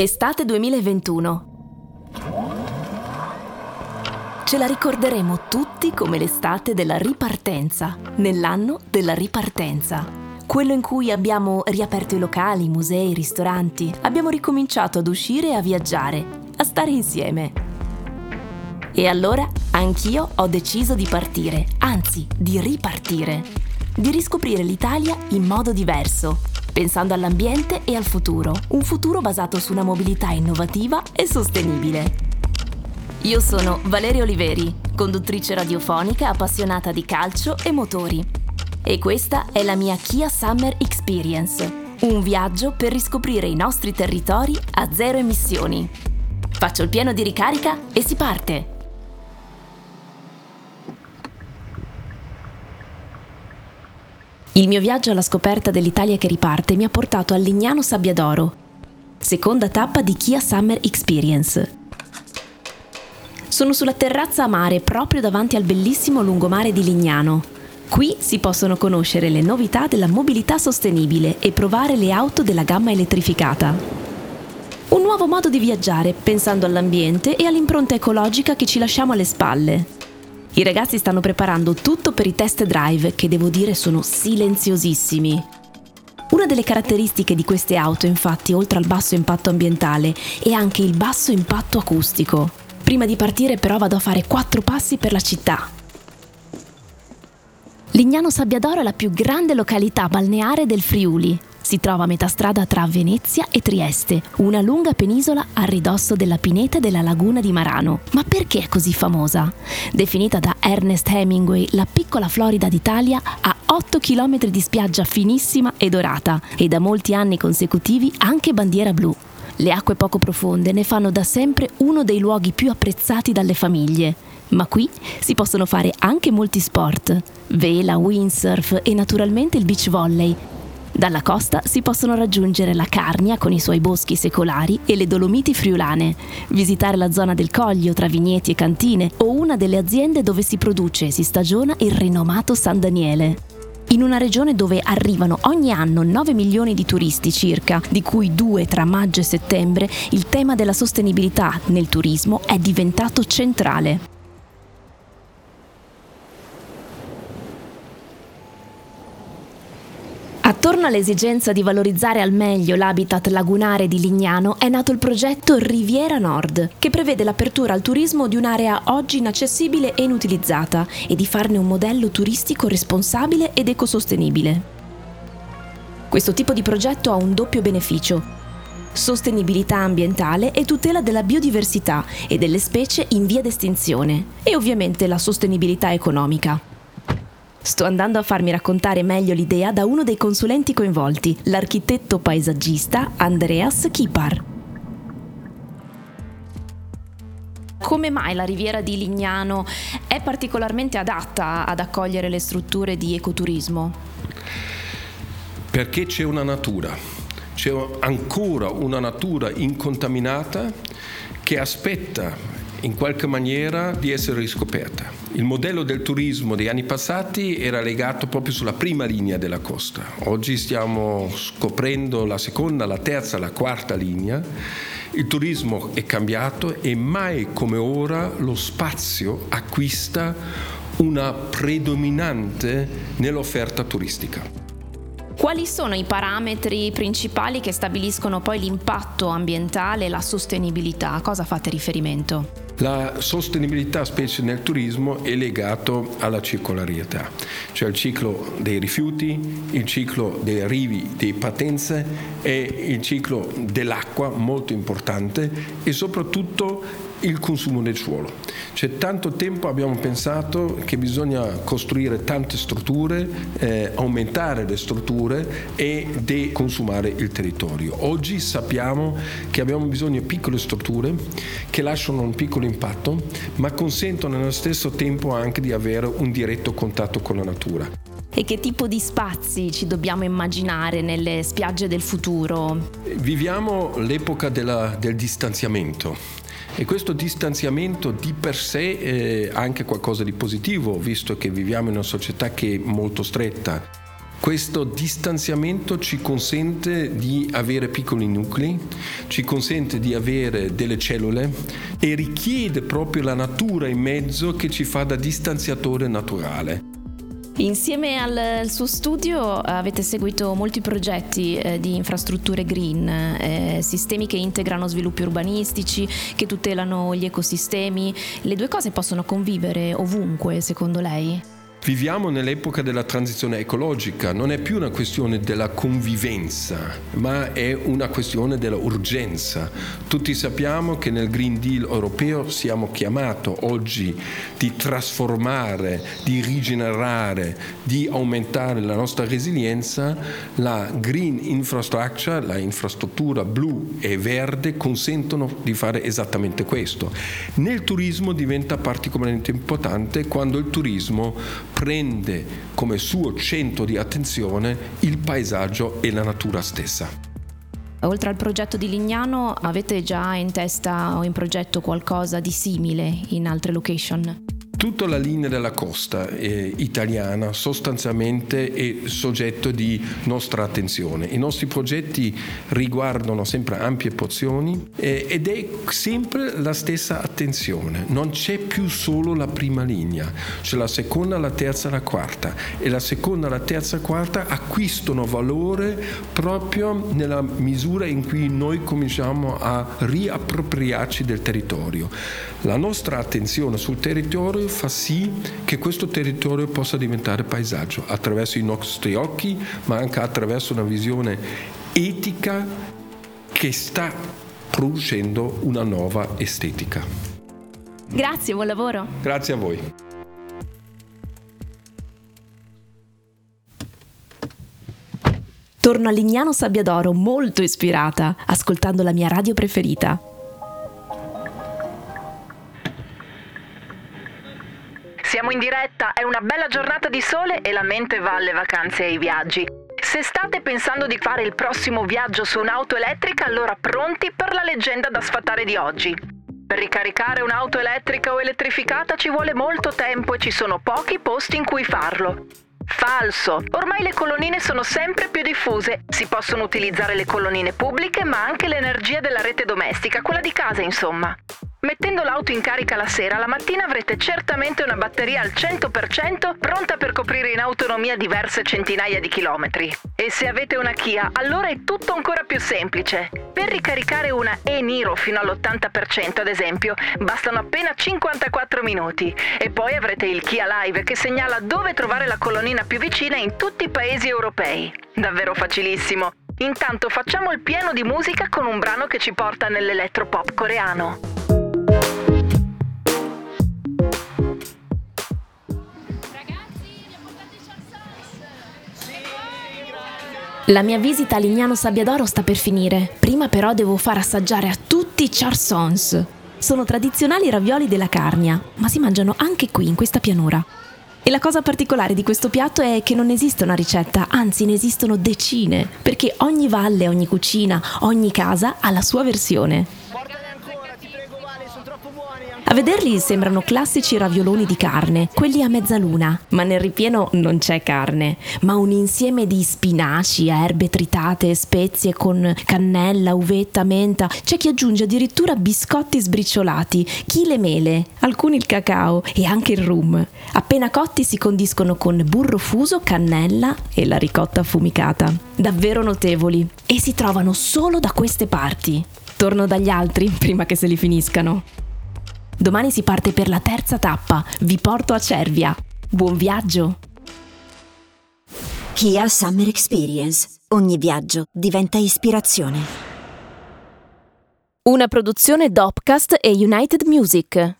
Estate 2021. Ce la ricorderemo tutti come l'estate della ripartenza, nell'anno della ripartenza. Quello in cui abbiamo riaperto i locali, musei, ristoranti, abbiamo ricominciato ad uscire e a viaggiare, a stare insieme. E allora anch'io ho deciso di partire, anzi di ripartire, di riscoprire l'Italia in modo diverso, pensando all'ambiente e al futuro, un futuro basato su una mobilità innovativa e sostenibile. Io sono Valeria Oliveri, conduttrice radiofonica appassionata di calcio e motori. E questa è la mia Kia Summer Experience, un viaggio per riscoprire i nostri territori a zero emissioni. Faccio il pieno di ricarica e si parte! Il mio viaggio alla scoperta dell'Italia che riparte mi ha portato a Lignano Sabbiadoro, seconda tappa di Kia Summer Experience. Sono sulla terrazza a mare proprio davanti al bellissimo lungomare di Lignano. Qui si possono conoscere le novità della mobilità sostenibile e provare le auto della gamma elettrificata. Un nuovo modo di viaggiare pensando all'ambiente e all'impronta ecologica che ci lasciamo alle spalle. I ragazzi stanno preparando tutto per i test drive che devo dire sono silenziosissimi. Una delle caratteristiche di queste auto, infatti, oltre al basso impatto ambientale, è anche il basso impatto acustico. Prima di partire però vado a fare quattro passi per la città. Lignano Sabbiadoro è la più grande località balneare del Friuli. Si trova a metà strada tra Venezia e Trieste, una lunga penisola a ridosso della pineta della laguna di Marano. Ma perché è così famosa? Definita da Ernest Hemingway la piccola Florida d'Italia, ha 8 km di spiaggia finissima e dorata e da molti anni consecutivi anche bandiera blu. Le acque poco profonde ne fanno da sempre uno dei luoghi più apprezzati dalle famiglie. Ma qui si possono fare anche molti sport, vela, windsurf e naturalmente il beach volley, dalla costa si possono raggiungere la Carnia con i suoi boschi secolari e le Dolomiti friulane, visitare la zona del Coglio tra vigneti e cantine o una delle aziende dove si produce e si stagiona il rinomato San Daniele. In una regione dove arrivano ogni anno 9 milioni di turisti circa, di cui 2 tra maggio e settembre, il tema della sostenibilità nel turismo è diventato centrale. Attorno all'esigenza di valorizzare al meglio l'habitat lagunare di Lignano è nato il progetto Riviera Nord, che prevede l'apertura al turismo di un'area oggi inaccessibile e inutilizzata e di farne un modello turistico responsabile ed ecosostenibile. Questo tipo di progetto ha un doppio beneficio. Sostenibilità ambientale e tutela della biodiversità e delle specie in via d'estinzione e ovviamente la sostenibilità economica. Sto andando a farmi raccontare meglio l'idea da uno dei consulenti coinvolti, l'architetto paesaggista Andreas Kipar. Come mai la riviera di Lignano è particolarmente adatta ad accogliere le strutture di ecoturismo? Perché c'è una natura, c'è ancora una natura incontaminata che aspetta in qualche maniera di essere riscoperta. Il modello del turismo degli anni passati era legato proprio sulla prima linea della costa. Oggi stiamo scoprendo la seconda, la terza, la quarta linea. Il turismo è cambiato e mai come ora lo spazio acquista una predominante nell'offerta turistica. Quali sono i parametri principali che stabiliscono poi l'impatto ambientale e la sostenibilità? A cosa fate riferimento? La sostenibilità, specie nel turismo, è legato alla circolarietà, cioè il ciclo dei rifiuti, il ciclo dei arrivi, dei partenze e il ciclo dell'acqua, molto importante, e soprattutto il consumo del suolo. C'è tanto tempo abbiamo pensato che bisogna costruire tante strutture, eh, aumentare le strutture e deconsumare il territorio. Oggi sappiamo che abbiamo bisogno di piccole strutture che lasciano un piccolo impatto, ma consentono nello stesso tempo anche di avere un diretto contatto con la natura. E che tipo di spazi ci dobbiamo immaginare nelle spiagge del futuro? Viviamo l'epoca della, del distanziamento e questo distanziamento di per sé è anche qualcosa di positivo, visto che viviamo in una società che è molto stretta. Questo distanziamento ci consente di avere piccoli nuclei, ci consente di avere delle cellule e richiede proprio la natura in mezzo che ci fa da distanziatore naturale. Insieme al, suo studio avete seguito molti progetti eh, di infrastrutture green, eh, sistemi che integrano sviluppi urbanistici, che tutelano gli ecosistemi. Le due cose possono convivere ovunque, secondo lei? Viviamo nell'epoca della transizione ecologica, non è più una questione della convivenza, ma è una questione dell'urgenza. Tutti sappiamo che nel Green Deal europeo siamo chiamati oggi di trasformare, di rigenerare, di aumentare la nostra resilienza. La green infrastructure, la infrastruttura blu e verde consentono di fare esattamente questo. Nel turismo diventa particolarmente importante quando il turismo prende come suo centro di attenzione il paesaggio e la natura stessa. Oltre al progetto di Lignano, avete già in testa o in progetto qualcosa di simile in altre location? Tutta la linea della costa eh, italiana sostanzialmente è soggetto di nostra attenzione. I nostri progetti riguardano sempre ampie porzioni eh, ed è sempre la stessa attenzione. Non c'è più solo la prima linea, c'è la seconda, la terza la quarta. E la seconda, la terza la quarta acquistano valore proprio nella misura in cui noi cominciamo a riappropriarci del territorio. La nostra attenzione sul territorio fa sì che questo territorio possa diventare paesaggio attraverso i nostri occhi, ma anche attraverso una visione etica che sta producendo una nuova estetica. Grazie, buon lavoro. Grazie a voi. Torno a Lignano Sabbiadoro molto ispirata, ascoltando la mia radio preferita. Siamo in diretta, è una bella giornata di sole e la mente va alle vacanze e ai viaggi. Se state pensando di fare il prossimo viaggio su un'auto elettrica, allora pronti per la leggenda da sfatare di oggi. Per ricaricare un'auto elettrica o elettrificata ci vuole molto tempo e ci sono pochi posti in cui farlo. Falso! Ormai le colonnine sono sempre più diffuse. Si possono utilizzare le colonnine pubbliche, ma anche l'energia della rete domestica, quella di casa, insomma. Mettendo l'auto in carica la sera, la mattina avrete certamente una batteria al 100% pronta per coprire in autonomia diverse centinaia di chilometri. E se avete una Kia, allora è tutto ancora più semplice. Per ricaricare una e-Niro fino all'80%, ad esempio, bastano appena 54 minuti. E poi avrete il Kia Live che segnala dove trovare la colonnina più vicina in tutti i paesi europei. Davvero facilissimo. Intanto facciamo il pieno di musica con un brano che ci porta nell'elettropop coreano. La mia visita a Lignano Sabbiadoro sta per finire. Prima però devo far assaggiare a tutti i charsons. Sono tradizionali ravioli della Carnia, ma si mangiano anche qui in questa pianura. E la cosa particolare di questo piatto è che non esiste una ricetta, anzi ne esistono decine, perché ogni valle, ogni cucina, ogni casa ha la sua versione. A vederli sembrano classici ravioloni di carne, quelli a mezzaluna, ma nel ripieno non c'è carne, ma un insieme di spinaci, erbe tritate, spezie con cannella, uvetta, menta. C'è chi aggiunge addirittura biscotti sbriciolati, chi le mele, alcuni il cacao e anche il rum. Appena cotti si condiscono con burro fuso, cannella e la ricotta affumicata. Davvero notevoli e si trovano solo da queste parti. Torno dagli altri prima che se li finiscano. Domani si parte per la terza tappa. Vi porto a Cervia. Buon viaggio! Kia Summer Experience. Ogni viaggio diventa ispirazione. Una produzione Dopcast e United Music.